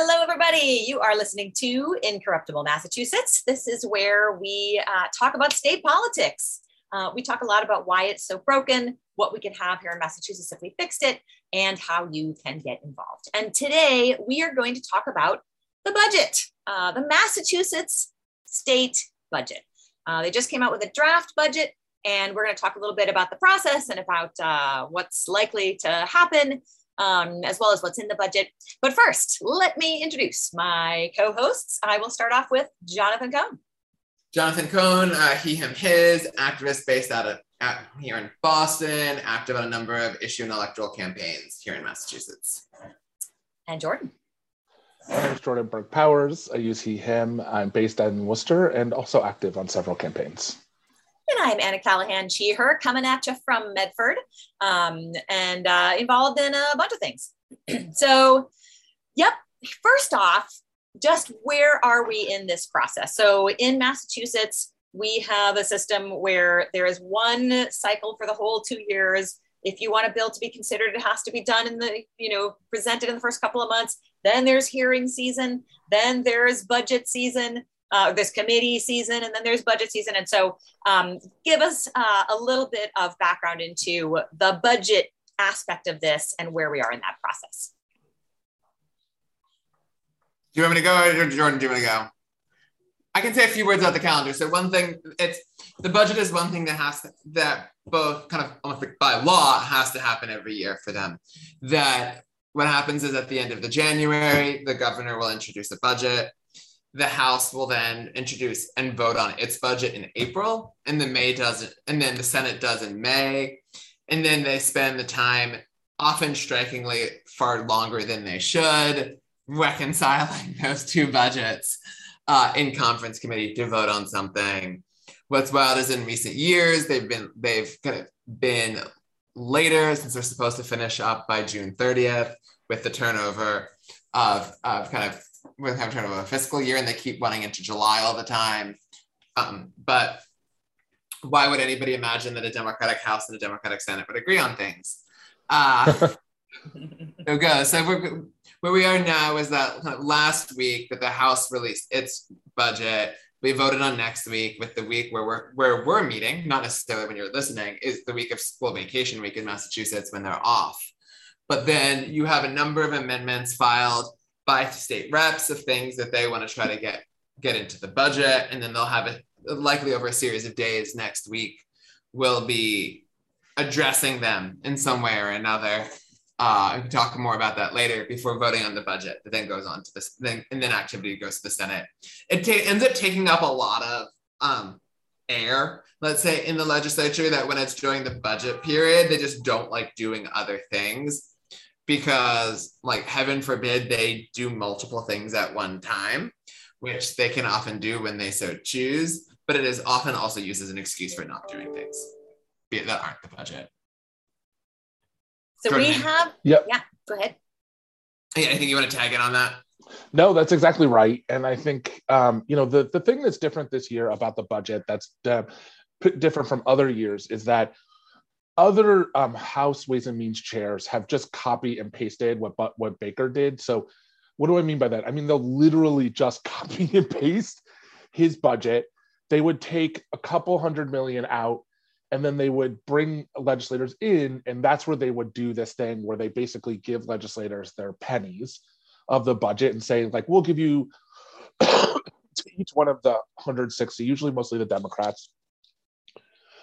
Hello, everybody. You are listening to Incorruptible Massachusetts. This is where we uh, talk about state politics. Uh, we talk a lot about why it's so broken, what we could have here in Massachusetts if we fixed it, and how you can get involved. And today we are going to talk about the budget, uh, the Massachusetts state budget. Uh, they just came out with a draft budget, and we're going to talk a little bit about the process and about uh, what's likely to happen um, as well as what's in the budget. But first, let me introduce my co hosts. I will start off with Jonathan Cohn. Jonathan Cohn, uh, he, him, his, activist based out of at, here in Boston, active on a number of issue and electoral campaigns here in Massachusetts. And Jordan. My name is Jordan Berg Powers. I use he, him. I'm based in Worcester and also active on several campaigns. And I'm Anna Callahan, she, coming at you from Medford um, and uh, involved in a bunch of things. so, yep, first off, just where are we in this process? So, in Massachusetts, we have a system where there is one cycle for the whole two years. If you want a bill to be considered, it has to be done in the, you know, presented in the first couple of months. Then there's hearing season. Then there's budget season uh, this committee season, and then there's budget season. And so, um, give us uh, a little bit of background into the budget aspect of this and where we are in that process. Do you want me to go, or Jordan? Do you want to go? I can say a few words about the calendar. So one thing, it's the budget is one thing that has to, that both kind of almost like by law has to happen every year for them. That what happens is at the end of the January, the governor will introduce a budget the House will then introduce and vote on its budget in April, and then May does it, and then the Senate does in May, and then they spend the time, often strikingly far longer than they should, reconciling those two budgets uh, in conference committee to vote on something. What's wild is in recent years they've been they've kind of been later since they're supposed to finish up by June 30th with the turnover of, of kind of with of a fiscal year and they keep running into July all the time. Um, but why would anybody imagine that a Democratic House and a Democratic Senate would agree on things? Uh, there go. So we're, where we are now is that last week that the House released its budget. We voted on next week with the week where we're where we're meeting, not necessarily when you're listening, is the week of school vacation week in Massachusetts when they're off. But then you have a number of amendments filed by state reps of things that they want to try to get get into the budget and then they'll have it likely over a series of days next week will be addressing them in some way or another. Uh, we can talk more about that later before voting on the budget that then goes on to this then and then activity goes to the senate. It ta- ends up taking up a lot of um, air let's say in the legislature that when it's during the budget period they just don't like doing other things because like heaven forbid they do multiple things at one time which they can often do when they so choose but it is often also used as an excuse for not doing things that aren't the budget. So Jordan, we have yep. yeah go ahead. Hey, anything you want to tag in on that? No that's exactly right and i think um, you know the, the thing that's different this year about the budget that's uh, different from other years is that other um, House Ways and Means chairs have just copy and pasted what what Baker did. So, what do I mean by that? I mean they'll literally just copy and paste his budget. They would take a couple hundred million out, and then they would bring legislators in, and that's where they would do this thing where they basically give legislators their pennies of the budget and say like, we'll give you each one of the 160, usually mostly the Democrats.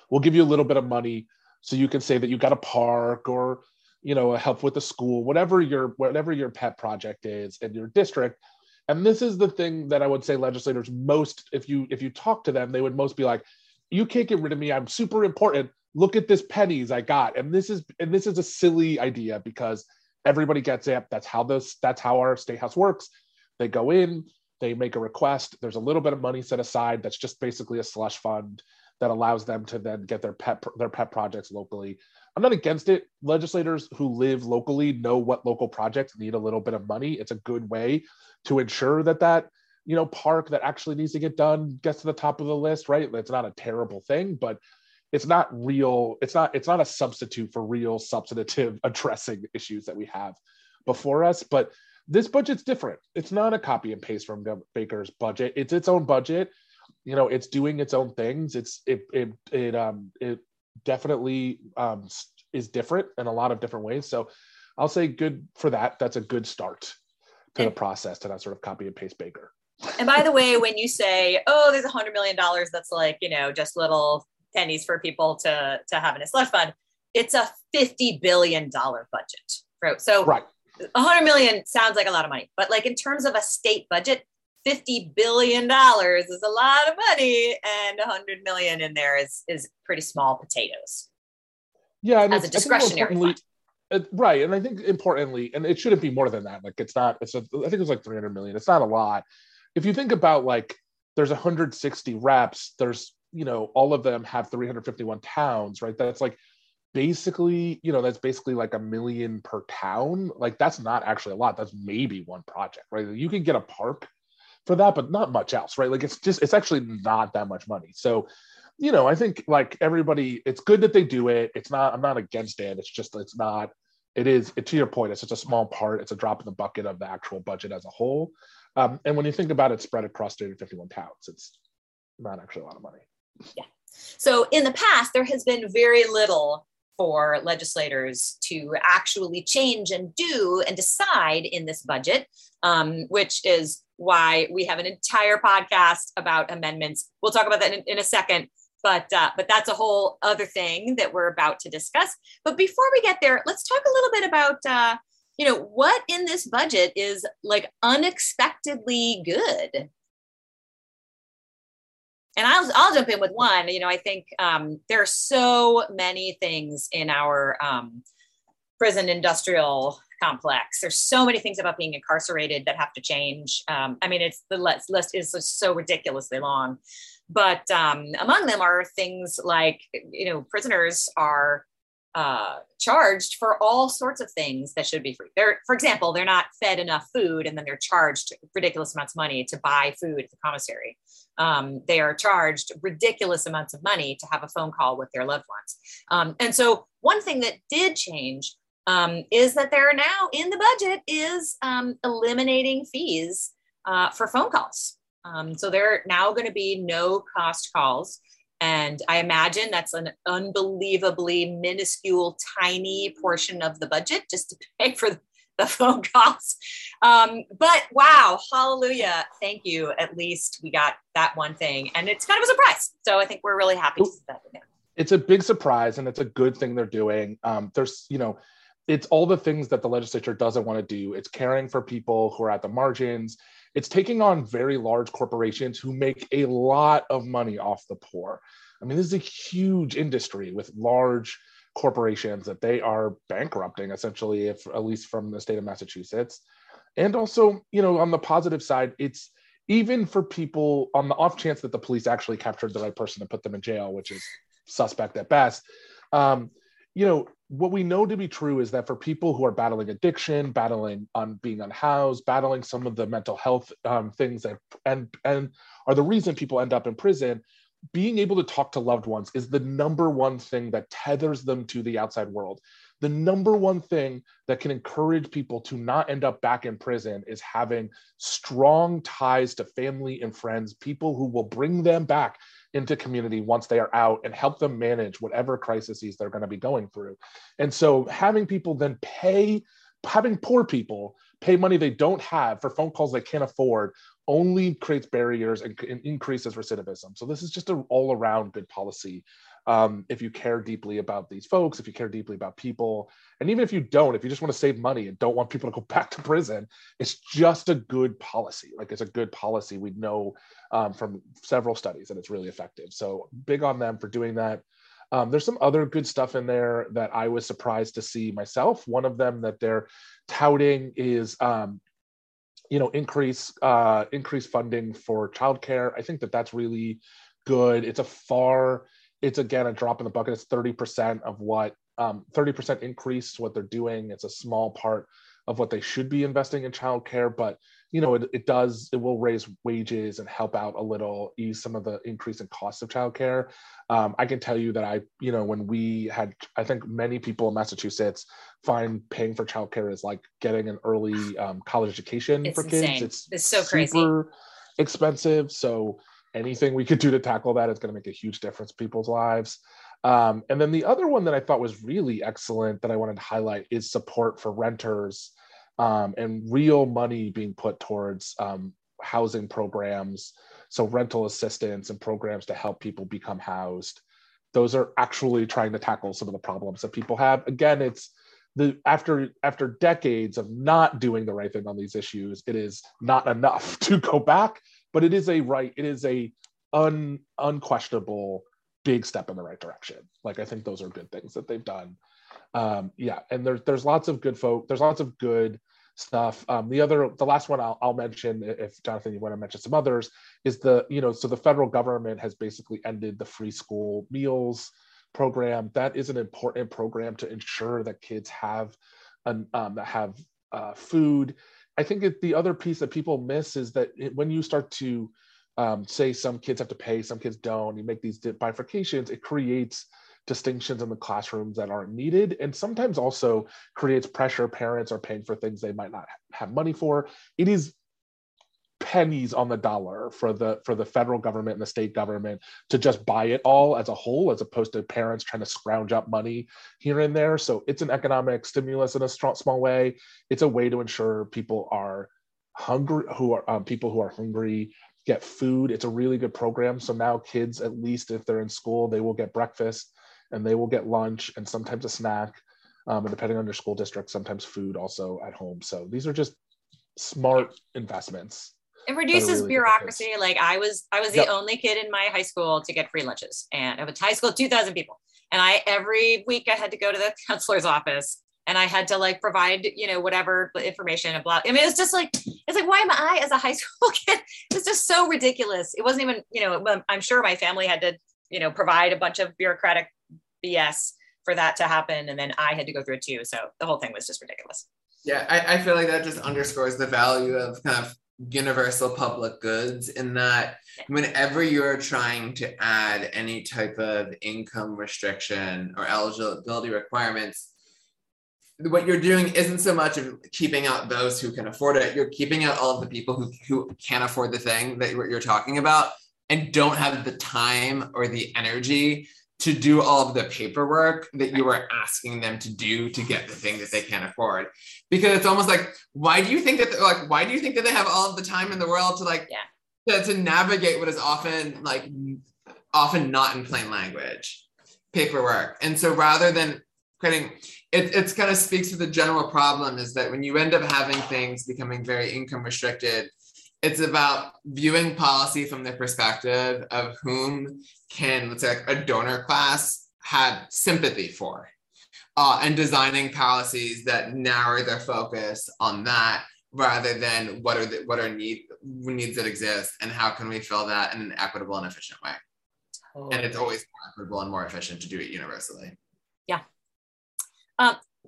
We'll give you a little bit of money so you can say that you got a park or you know help with the school whatever your whatever your pet project is in your district. And this is the thing that i would say legislators most if you if you talk to them they would most be like you can't get rid of me. I'm super important. Look at this pennies i got. And this is and this is a silly idea because everybody gets it. That's how this that's how our state house works. They go in they make a request. There's a little bit of money set aside that's just basically a slush fund that allows them to then get their pet their pet projects locally. I'm not against it. Legislators who live locally know what local projects need a little bit of money. It's a good way to ensure that that you know park that actually needs to get done gets to the top of the list. Right? It's not a terrible thing, but it's not real. It's not. It's not a substitute for real substantive addressing issues that we have before us. But this budget's different. It's not a copy and paste from Baker's budget. It's its own budget. You know, it's doing its own things. It's it it it um it definitely um is different in a lot of different ways. So I'll say good for that. That's a good start to the process to not sort of copy and paste Baker. And by the way, when you say, "Oh, there's a hundred million dollars," that's like you know just little pennies for people to to have in a slush fund. It's a fifty billion dollar budget. Right? So right. 100 million sounds like a lot of money, but like in terms of a state budget, 50 billion dollars is a lot of money and 100 million in there is is pretty small potatoes. Yeah, as a discretionary fund. Uh, right, and I think importantly, and it shouldn't be more than that. Like it's not. It's a, I think it was like 300 million. It's not a lot. If you think about like there's 160 reps. There's you know all of them have 351 towns. Right, that's like basically, you know, that's basically like a million per town. Like that's not actually a lot. That's maybe one project, right? You can get a park for that, but not much else, right? Like it's just it's actually not that much money. So, you know, I think like everybody, it's good that they do it. It's not, I'm not against it. It's just it's not, it is it, to your point, it's such a small part, it's a drop in the bucket of the actual budget as a whole. Um, and when you think about it spread across 351 towns, it's not actually a lot of money. Yeah. So in the past, there has been very little for legislators to actually change and do and decide in this budget, um, which is why we have an entire podcast about amendments. We'll talk about that in, in a second. But, uh, but that's a whole other thing that we're about to discuss. But before we get there, let's talk a little bit about uh, you know what in this budget is like unexpectedly good and I'll I'll jump in with one. You know, I think um, there are so many things in our um, prison industrial complex. There's so many things about being incarcerated that have to change. Um, I mean, it's the list, list is so ridiculously long, but um, among them are things like you know prisoners are uh, charged for all sorts of things that should be free. They're, for example, they're not fed enough food, and then they're charged ridiculous amounts of money to buy food at the commissary. Um, they are charged ridiculous amounts of money to have a phone call with their loved ones. Um, and so, one thing that did change um, is that there are now in the budget is um, eliminating fees uh, for phone calls. Um, so there are now going to be no cost calls. And I imagine that's an unbelievably minuscule, tiny portion of the budget just to pay for the phone calls. Um, but wow, hallelujah. Thank you. At least we got that one thing. And it's kind of a surprise. So I think we're really happy to see that. It's a big surprise and it's a good thing they're doing. Um, there's, you know, it's all the things that the legislature doesn't want to do. It's caring for people who are at the margins. It's taking on very large corporations who make a lot of money off the poor. I mean, this is a huge industry with large corporations that they are bankrupting essentially, if at least from the state of Massachusetts. And also, you know, on the positive side, it's even for people on the off chance that the police actually captured the right person and put them in jail, which is suspect at best. Um, you know, what we know to be true is that for people who are battling addiction, battling on being unhoused, battling some of the mental health um, things that and and are the reason people end up in prison, being able to talk to loved ones is the number one thing that tethers them to the outside world. The number one thing that can encourage people to not end up back in prison is having strong ties to family and friends, people who will bring them back into community once they are out and help them manage whatever crises they're going to be going through. And so having people then pay having poor people pay money they don't have for phone calls they can't afford only creates barriers and, and increases recidivism. So this is just an all around good policy. Um, if you care deeply about these folks, if you care deeply about people, and even if you don't, if you just want to save money and don't want people to go back to prison, it's just a good policy. Like it's a good policy. We know um, from several studies that it's really effective. So big on them for doing that. Um, there's some other good stuff in there that I was surprised to see myself. One of them that they're touting is um, you know increase uh, increase funding for childcare. I think that that's really good. It's a far it's again a drop in the bucket. It's thirty percent of what um, thirty percent increase what they're doing. It's a small part of what they should be investing in childcare, but you know, it, it does, it will raise wages and help out a little, ease some of the increase in costs of childcare. Um, I can tell you that I, you know, when we had, I think many people in Massachusetts find paying for childcare is like getting an early um, college education It's for insane. kids. It's, It's so crazy. super expensive. So anything we could do to tackle that is going to make a huge difference people's lives. Um, and then the other one that I thought was really excellent that I wanted to highlight is support for renters um, and real money being put towards um, housing programs. So rental assistance and programs to help people become housed. Those are actually trying to tackle some of the problems that people have. Again, it's the after after decades of not doing the right thing on these issues, it is not enough to go back, but it is a right, it is a un, unquestionable big step in the right direction. Like I think those are good things that they've done. Um, yeah, and there's there's lots of good folk. There's lots of good stuff. Um, the other, the last one I'll, I'll mention, if Jonathan you want to mention some others, is the you know so the federal government has basically ended the free school meals program. That is an important program to ensure that kids have an um, have uh, food. I think it, the other piece that people miss is that it, when you start to um, say some kids have to pay, some kids don't, you make these bifurcations, it creates distinctions in the classrooms that aren't needed and sometimes also creates pressure. Parents are paying for things they might not have money for. It is pennies on the dollar for the for the federal government and the state government to just buy it all as a whole as opposed to parents trying to scrounge up money here and there. So it's an economic stimulus in a strong, small way. It's a way to ensure people are hungry who are um, people who are hungry get food. It's a really good program. So now kids at least if they're in school they will get breakfast and they will get lunch and sometimes a snack um, and depending on your school district sometimes food also at home. So these are just smart investments it reduces really bureaucracy. Like i was i was the Yep. only kid in my high school to get free lunches and it was high school 2000 people. And i every week i had to go to the counselor's office and i had to like provide you know whatever information and blah. I mean it's just like it's like why am i as a high school kid? It's just so ridiculous. It wasn't even you know i'm sure my family had to you know provide a bunch of bureaucratic bs for that to happen and then i had to go through it too. So the whole thing was just ridiculous. Yeah, I, I feel like that just underscores the value of kind of universal public goods in that whenever you're trying to add any type of income restriction or eligibility requirements, what you're doing isn't so much of keeping out those who can afford it, you're keeping out all of the people who, who can't afford the thing that you're you're talking about and don't have the time or the energy to do all of the paperwork that you were asking them to do to get the thing that they can't afford. Because it's almost like why do you think that like why do you think that they have all of the time in the world to like Yeah. to, to navigate what is often like often not in plain language? Paperwork. And so rather than creating it, it's kind of speaks to the general problem is that when you end up having things becoming very income restricted it's about viewing policy from the perspective of whom can let's say like a donor class had sympathy for uh, and designing policies that narrow their focus on that rather than what are the what are need needs that exist and how can we fill that in an equitable and efficient way. And it's always more equitable and more efficient to do it universally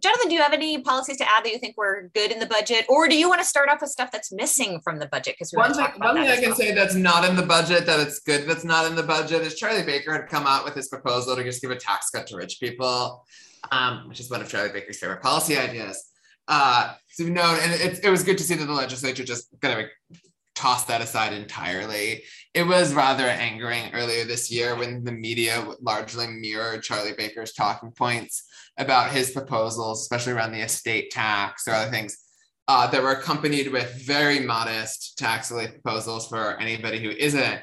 Jonathan, do you have any policies to add that you think were good in the budget, or do you want to start off with stuff that's missing from the budget? Because one thing, one thing I can well. say that's not in the budget that it's good that's not in the budget is Charlie Baker had come out with his proposal to just give a tax cut to rich people, um, which is one of Charlie Baker's favorite policy ideas. Uh, so you know, and it, it was good to see that the legislature just kind of tossed that aside entirely. It was rather angering earlier this year when the media largely mirrored Charlie Baker's talking points about his proposals, especially around the estate tax or other things uh, that were accompanied with very modest tax relief proposals for anybody who isn't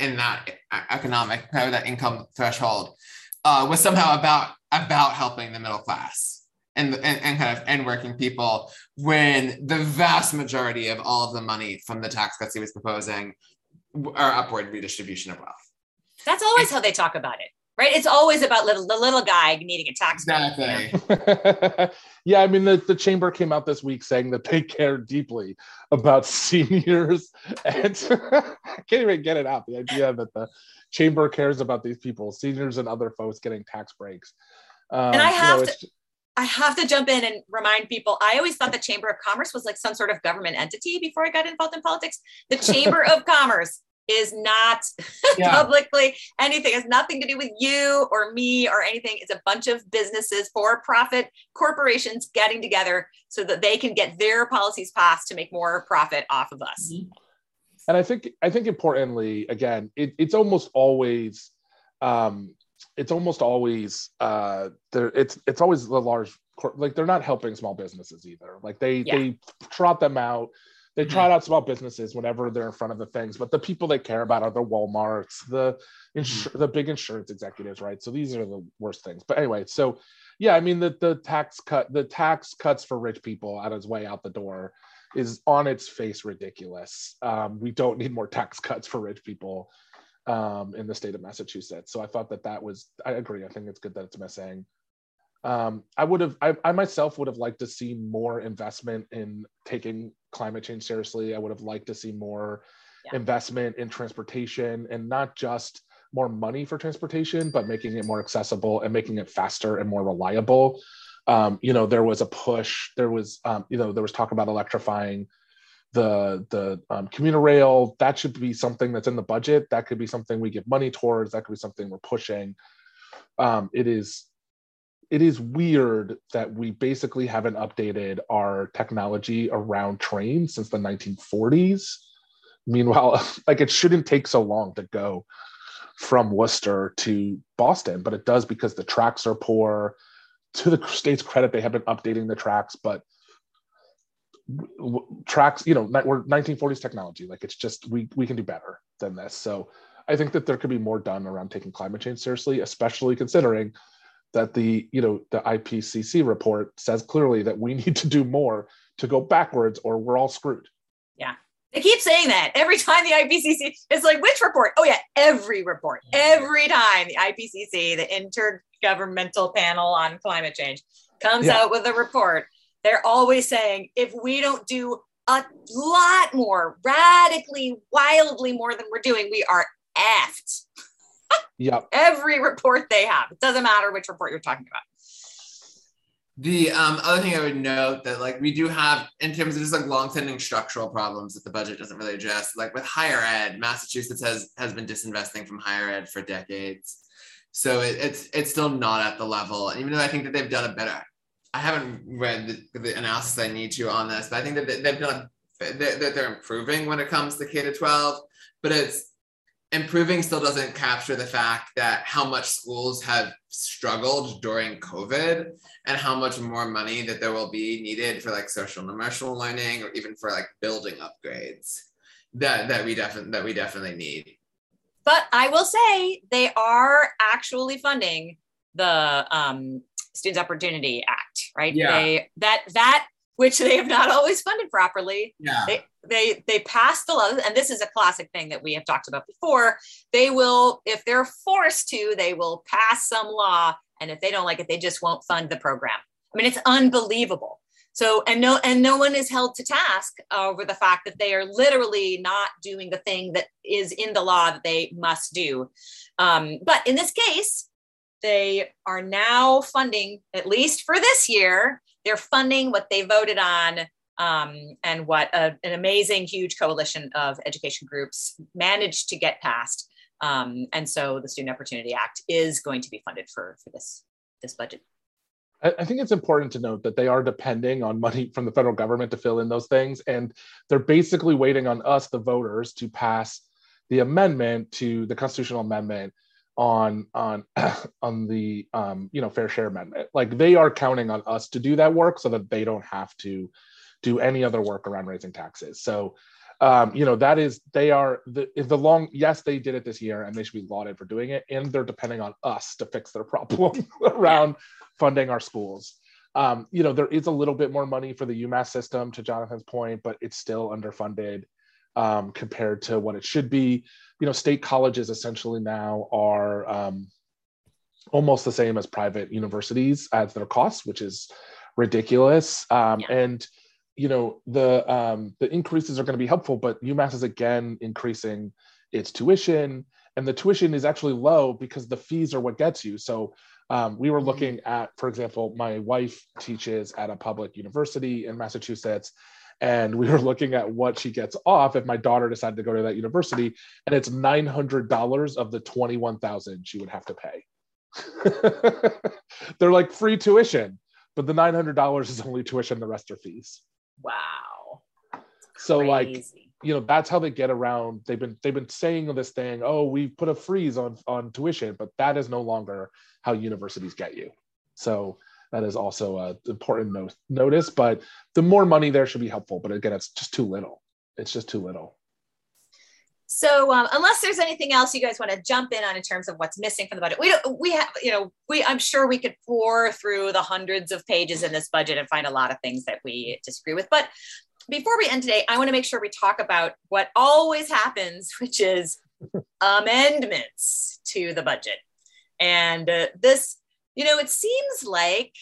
in that economic kind of that income threshold uh, was somehow about about helping the middle class and, and, and kind of and working people when the vast majority of all of the money from the tax cuts he was proposing are upward redistribution of wealth. That's always how they talk about it, right? It's always about little, the little guy needing a tax. Exactly. yeah, I mean, the, the chamber came out this week saying that they care deeply about seniors. And I can't even get it out the idea that the chamber cares about these people, seniors and other folks getting tax breaks. Um, And I you know, have it's- I have to jump in and remind people. I always thought the Chamber of Commerce was like some sort of government entity before I got involved in politics. The Chamber of Commerce is not yeah. publicly anything. It has nothing to do with you or me or anything. It's a bunch of businesses, for profit corporations getting together so that they can get their policies passed to make more profit off of us. Mm-hmm. And I think I think importantly, again, it, it's almost always um, it's almost always uh, there. It's it's always the large like they're not helping small businesses either. Like they yeah. they trot them out they trot out small businesses whenever they're in front of the things, but the people they care about are the Walmarts, the insur- mm-hmm. the big insurance executives, right? So these are the worst things. But anyway, so yeah, I mean the the tax cut, the tax cuts for rich people out its way out the door is on its face ridiculous. Um, we don't need more tax cuts for rich people um, in the state of Massachusetts. So I thought that that was, I agree. I think it's good that it's missing. Um, I would have, I, I, myself would have liked to see more investment in taking climate change seriously. I would have liked to see more yeah. investment in transportation and not just more money for transportation, but making it more accessible and making it faster and more reliable. Um, you know, there was a push. There was, um, you know, there was talk about electrifying the the um, commuter rail. That should be something that's in the budget. That could be something we give money towards. That could be something we're pushing. Um, it is it is weird that we basically haven't updated our technology around trains since the 1940s. Meanwhile, like it shouldn't take so long to go from Worcester to Boston, but it does because the tracks are poor. To the state's credit, they have been updating the tracks, but tracks, you know, we're 1940s technology. Like it's just we we can do better than this. So I think that there could be more done around taking climate change seriously, especially considering that the you know the IPCC report says clearly that we need to do more to go backwards or we're all screwed. Yeah. They keep saying that every time the IPCC is like, which report? Oh, yeah, every report. Every time the IPCC, the Intergovernmental Panel on Climate Change, comes yeah. out with a report, they're always saying if we don't do a lot more, radically, wildly more than we're doing, we are effed. Yep. Every report they have. It doesn't matter which report you're talking about. The um, other thing I would note that like we do have in terms of just like long-standing structural problems that the budget doesn't really address. Like with higher ed, Massachusetts has has been disinvesting from higher ed for decades, so it, it's it's still not at the level. And even though I think that they've done a better, I haven't read the, the analysis I need to on this, but I think that they've done that they're, they're improving when it comes to K to 12. But it's improving still doesn't capture the fact that how much schools have struggled during COVID and how much more money that there will be needed for like social and emotional learning or even for like building upgrades that that we definitely that we definitely need. But I will say they are actually funding the um, Students Opportunity Act, right? Yeah. They that that which they have not always funded properly. Yeah. They, they they passed the law, and this is a classic thing that we have talked about before. They will, if they're forced to, they will pass some law, and if they don't like it, they just won't fund the program. I mean, it's unbelievable. So, and no, and no one is held to task over the fact that they are literally not doing the thing that is in the law that they must do. Um, but in this case, they are now funding, at least for this year, they're funding what they voted on um, and what a, an amazing, huge coalition of education groups managed to get passed. Um, and so the Student Opportunity Act is going to be funded for, for this, this budget. I think it's important to note that they are depending on money from the federal government to fill in those things. And they're basically waiting on us, the voters, to pass the amendment to the constitutional amendment on on on the um, you know fair share amendment. Like they are counting on us to do that work so that they don't have to do any other work around raising taxes. So um, you know that is they are the the long yes they did it this year and they should be lauded for doing it and they're depending on us to fix their problem around funding our schools. Um, you know there is a little bit more money for the UMass system to Jonathan's point, but it's still underfunded um, compared to what it should be. You know, state colleges essentially now are um, almost the same as private universities as their costs, which is ridiculous. Um, yeah. And you know, the um, the increases are going to be helpful, but UMass is again increasing its tuition, and the tuition is actually low because the fees are what gets you. So Um, we were looking at, for example, my wife teaches at a public university in Massachusetts, and we were looking at what she gets off if my daughter decided to go to that university, and it's nine hundred dollars of the twenty one thousand she would have to pay. They're like free tuition, but the nine hundred dollars is only tuition. The rest are fees. Wow. So like you know that's how they get around they've been they've been saying this thing oh we put a freeze on on tuition but that is no longer how universities get you so that is also a important no- notice but the more money there should be helpful but again it's just too little it's just too little so um, unless there's anything else you guys want to jump in on in terms of what's missing from the budget, we don't, we have, you know, we, I'm sure we could pour through the hundreds of pages in this budget and find a lot of things that we disagree with. But before we end today, I want to make sure we talk about what always happens, which is amendments to the budget. And uh, this, you know, it seems like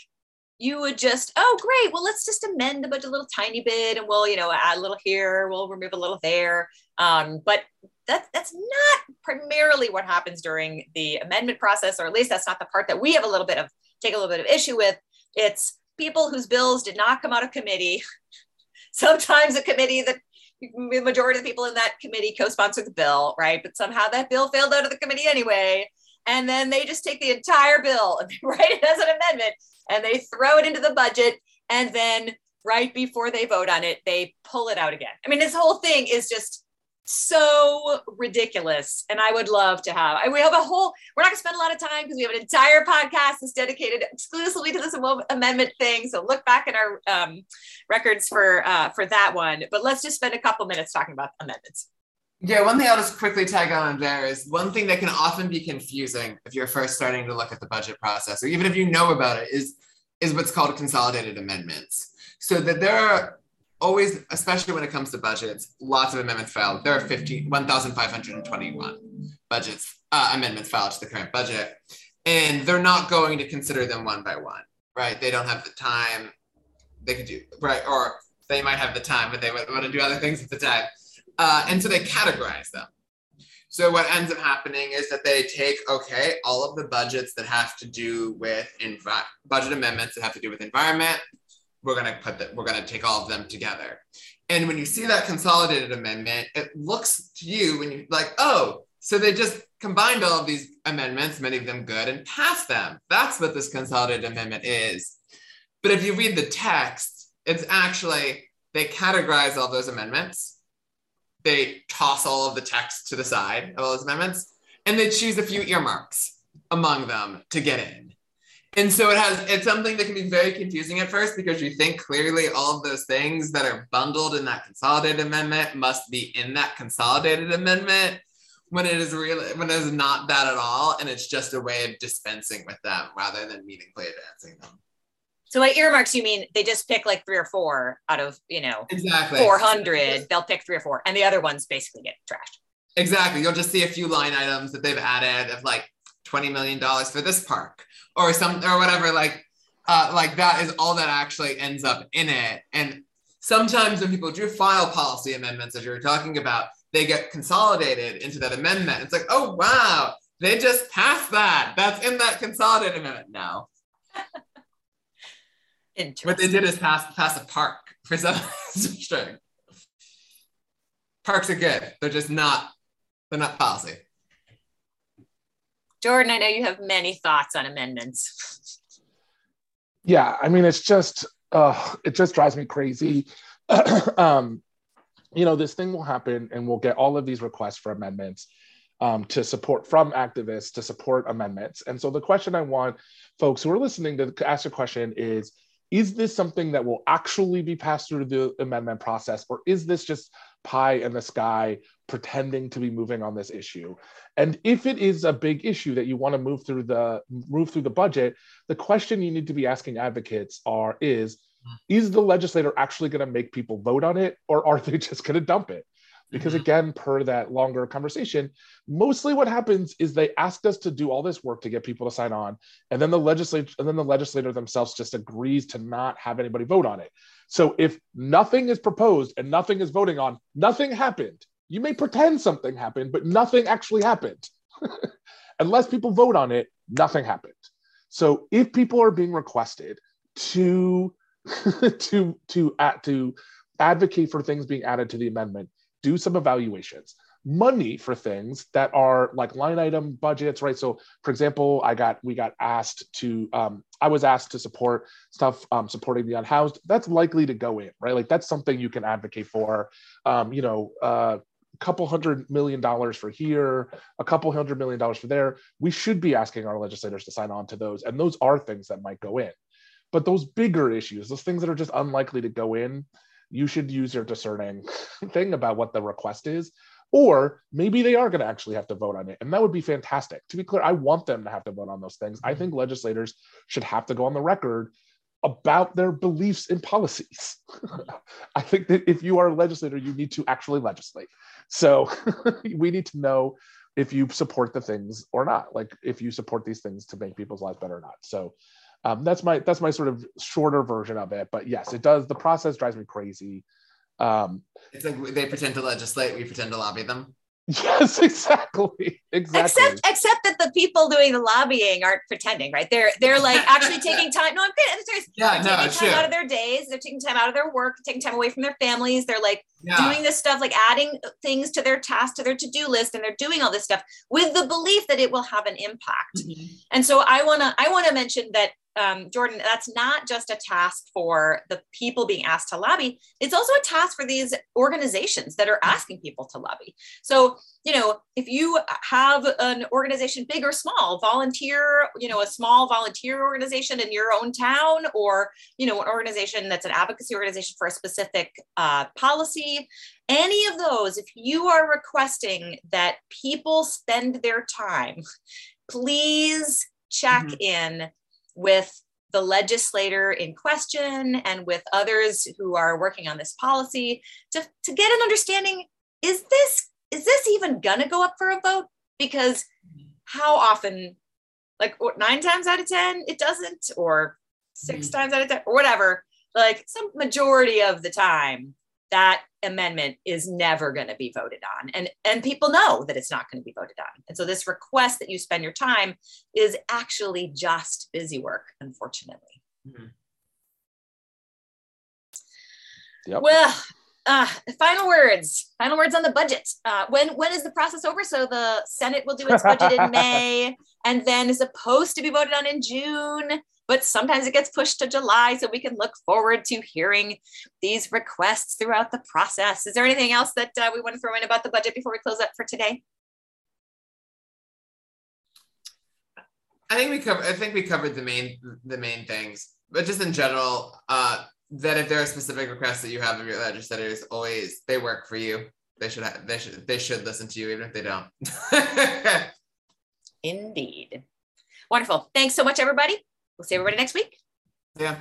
you would just, oh, great. Well, let's just amend the budget a little tiny bit and we'll, you know, add a little here, we'll remove a little there. Um, but that, that's not primarily what happens during the amendment process, or at least that's not the part that we have a little bit of, take a little bit of issue with. It's people whose bills did not come out of committee sometimes a committee that the majority of the people in that committee co-sponsored the bill, right? But somehow that bill failed out of the committee anyway. And then they just take the entire bill and write it as an amendment and they throw it into the budget. And then right before they vote on it, they pull it out again. I mean, this whole thing is just so ridiculous. And I would love to have, we have a whole, we're not gonna spend a lot of time because we have an entire podcast that's dedicated exclusively to this amendment thing. So look back in our um, records for, uh, for that one, but let's just spend a couple minutes talking about amendments. Yeah, one thing I'll just quickly tag on there is one thing that can often be confusing if you're first starting to look at the budget process, or even if you know about it, is is what's called consolidated amendments. So that there are always, especially when it comes to budgets, lots of amendments filed. There are 15, 1,521 budgets, uh, amendments filed to the current budget. And they're not going to consider them one by one, right? They don't have the time. They could do, right? Or they might have the time, but they want to do other things at the time. Uh, and so they categorize them. So what ends up happening is that they take, okay, all of the budgets that have to do with envi- budget amendments that have to do with environment, we're going to put that we're going to take all of them together. And when you see that consolidated amendment it looks to you when you like oh so they just combined all of these amendments many of them good and passed them. That's what this consolidated amendment is. But if you read the text it's actually they categorize all those amendments they toss all of the text to the side of all those amendments and they choose a few earmarks among them to get in. And so it has it's something that can be very confusing at first because you think clearly all of those things that are bundled in that consolidated amendment must be in that consolidated amendment when it is really when it is not that at all and it's just a way of dispensing with them rather than meaningfully advancing them so by earmarks you mean they just pick like three or four out of you know exactly. 400 they'll pick three or four and the other ones basically get trashed. Exactly. You'll just see a few line items that they've added of like 20 million dollars for this park or some or whatever like uh, like that is all that actually ends up in it. And sometimes when people do file policy amendments as you're talking about they get consolidated into that amendment. It's like oh wow they just passed that. That's in that consolidated amendment no what they did is pass pass a park for some string parks are good they're just not they're not policy Jordan, I know you have many thoughts on amendments. yeah, I mean, it's just, uh, it just drives me crazy. um, you know, this thing will happen and we'll get all of these requests for amendments um, to support from activists to support amendments. And so the question I want folks who are listening to ask a question is, is this something that will actually be passed through the amendment process or is this just pie in the sky pretending to be moving on this issue and if it is a big issue that you want to move through the move through the budget the question you need to be asking advocates are is hmm. is the legislator actually going to make people vote on it or are they just going to dump it because mm-hmm. again per that longer conversation mostly what happens is they asked us to do all this work to get people to sign on and then the legislature and then the legislator themselves just agrees to not have anybody vote on it. So if nothing is proposed and nothing is voting on nothing happened. You may pretend something happened but nothing actually happened. Unless people vote on it nothing happened. So if people are being requested to to to at to advocate for things being added to the amendment, do some evaluations money for things that are like line item budgets right so for example i got we got asked to um, i was asked to support stuff um, supporting the unhoused that's likely to go in right like that's something you can advocate for um, you know uh, a couple hundred million dollars for here, a couple hundred million dollars for there. We should be asking our legislators to sign on to those. And those are things that might go in. But those bigger issues, those things that are just unlikely to go in, you should use your discerning thing about what the request is or maybe they are going to actually have to vote on it. And that would be fantastic. To be clear, I want them to have to vote on those things. I mm-hmm. think legislators should have to go on the record about their beliefs in policies. I think that if you are a legislator, you need to actually legislate. So we need to know if you support the things or not, like if you support these things to make people's lives better or not. So um, that's my that's my sort of shorter version of it. But yes, it does. The process drives me crazy. Um, it's like they pretend to legislate, we pretend to lobby them. Yes, exactly. Exactly. Except except that the people doing the lobbying aren't pretending, right? They're they're like actually taking time. No, I'm kidding. They're, yeah, they're no, taking time true. out of their days. They're taking time out of their work, taking time away from their families. They're like Yeah. doing this stuff, like adding things to their task, to their to-do list, and they're doing all this stuff with the belief that it will have an impact. Mhm. And so I want to I want to mention that um, Jordan, that's not just a task for the people being asked to lobby. It's also a task for these organizations that are asking people to lobby. So you know, if you have an organization, big or small, volunteer, you know, a small volunteer organization in your own town, or you know, an organization that's an advocacy organization for a specific uh, policy, any of those, if you are requesting that people spend their time, please check Mhm. in with the legislator in question and with others who are working on this policy to, to get an understanding is this is this even gonna go up for a vote? Because how often like nine times out of ten it doesn't or 6 mm-hmm. times out of ten or whatever like some majority of the time that amendment is never going to be voted on. And and people know that it's not going to be voted on. And so this request that you spend your time is actually just busy work unfortunately. Mhm. Yep. well uh, final words final words on the budget. Uh, when when is the process over? So the senate will do its budget in may and then is supposed to be voted on in june but sometimes it gets pushed to july so we can look forward to hearing these requests throughout the process is there anything else that uh, we want to throw in about the budget before we close up for today I think we covered. I think we covered the main the main things, but just in general, uh, that if there are specific requests that you have of your legislators, always they work for you. They should have. They should. They should listen to you, even if they don't. indeed wonderful thanks so much everybody we'll see everybody next week yeah.